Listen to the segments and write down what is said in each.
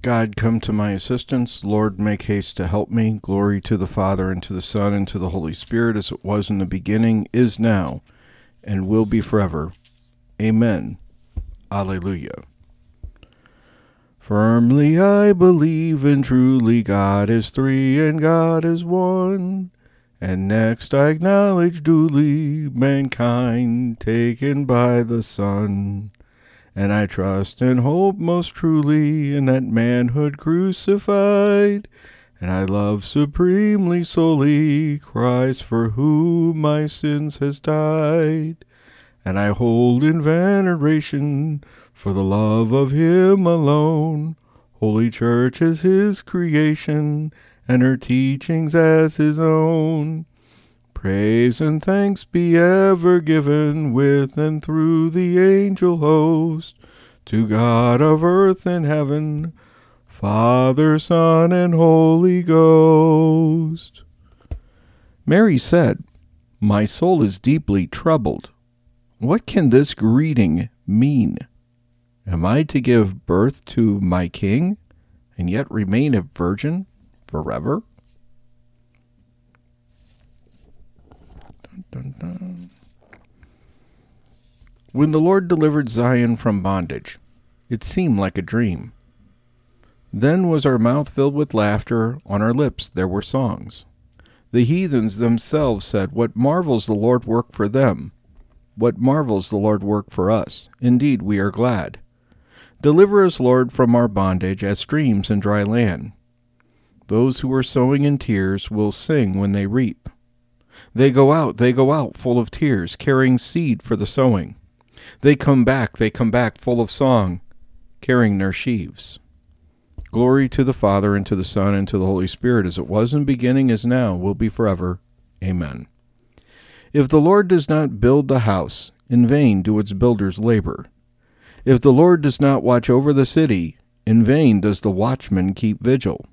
God, come to my assistance. Lord, make haste to help me. Glory to the Father, and to the Son, and to the Holy Spirit, as it was in the beginning, is now, and will be forever. Amen. Alleluia. Firmly I believe, and truly God is three, and God is one. And next I acknowledge duly mankind taken by the Son. And I trust and hope most truly in that manhood crucified. And I love supremely solely Christ for whom my sins has died. And I hold in veneration for the love of him alone. Holy Church is his creation, and her teachings as his own. Praise and thanks be ever given with and through the angel host to God of earth and heaven, Father, Son, and Holy Ghost. Mary said, My soul is deeply troubled. What can this greeting mean? Am I to give birth to my king and yet remain a virgin forever? Dun, dun. When the Lord delivered Zion from bondage, it seemed like a dream. Then was our mouth filled with laughter, on our lips there were songs. The heathens themselves said, What marvels the Lord work for them! What marvels the Lord work for us! Indeed, we are glad. Deliver us, Lord, from our bondage, as streams in dry land. Those who are sowing in tears will sing when they reap. They go out, they go out, full of tears, carrying seed for the sowing. They come back, they come back, full of song, carrying their sheaves. Glory to the Father, and to the Son, and to the Holy Spirit, as it was in beginning, is now, will be forever. Amen. If the Lord does not build the house, in vain do its builders labor. If the Lord does not watch over the city, in vain does the watchman keep vigil.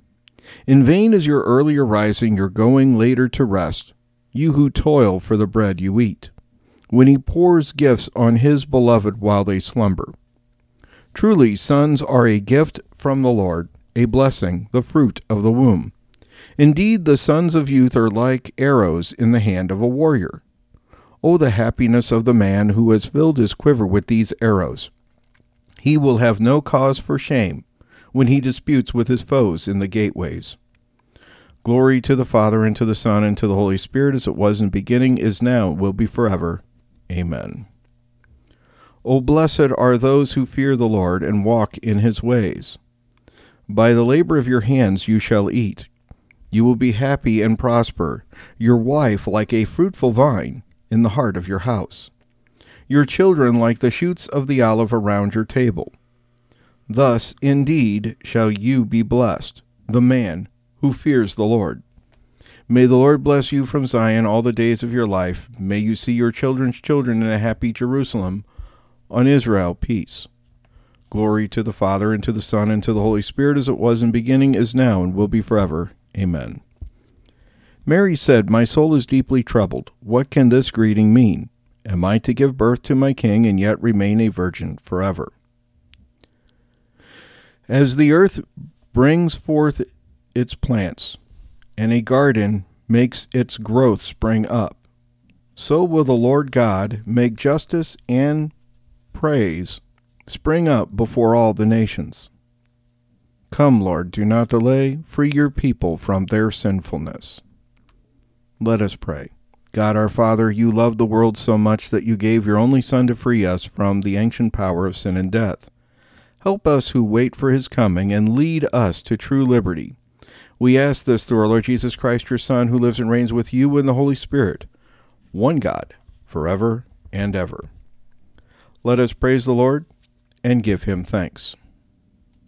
In vain is your earlier rising, your going later to rest, you who toil for the bread you eat, when he pours gifts on his beloved while they slumber. Truly, sons are a gift from the Lord, a blessing, the fruit of the womb. Indeed, the sons of youth are like arrows in the hand of a warrior. Oh, the happiness of the man who has filled his quiver with these arrows! He will have no cause for shame when he disputes with his foes in the gateways. Glory to the Father, and to the Son, and to the Holy Spirit, as it was in the beginning, is now, will be forever. Amen. O blessed are those who fear the Lord and walk in his ways. By the labor of your hands you shall eat. You will be happy and prosper, your wife like a fruitful vine in the heart of your house, your children like the shoots of the olive around your table. Thus, indeed, shall you be blessed, the man who fears the Lord. May the Lord bless you from Zion all the days of your life. May you see your children's children in a happy Jerusalem. On Israel, peace. Glory to the Father, and to the Son, and to the Holy Spirit, as it was in beginning, is now, and will be forever. Amen. Mary said, My soul is deeply troubled. What can this greeting mean? Am I to give birth to my king and yet remain a virgin forever? As the earth brings forth its plants, and a garden makes its growth spring up. So will the Lord God make justice and praise spring up before all the nations. Come, Lord, do not delay. Free your people from their sinfulness. Let us pray. God our Father, you loved the world so much that you gave your only Son to free us from the ancient power of sin and death. Help us who wait for his coming and lead us to true liberty we ask this through our Lord Jesus Christ, your Son, who lives and reigns with you in the Holy Spirit, one God, forever and ever. Let us praise the Lord and give him thanks.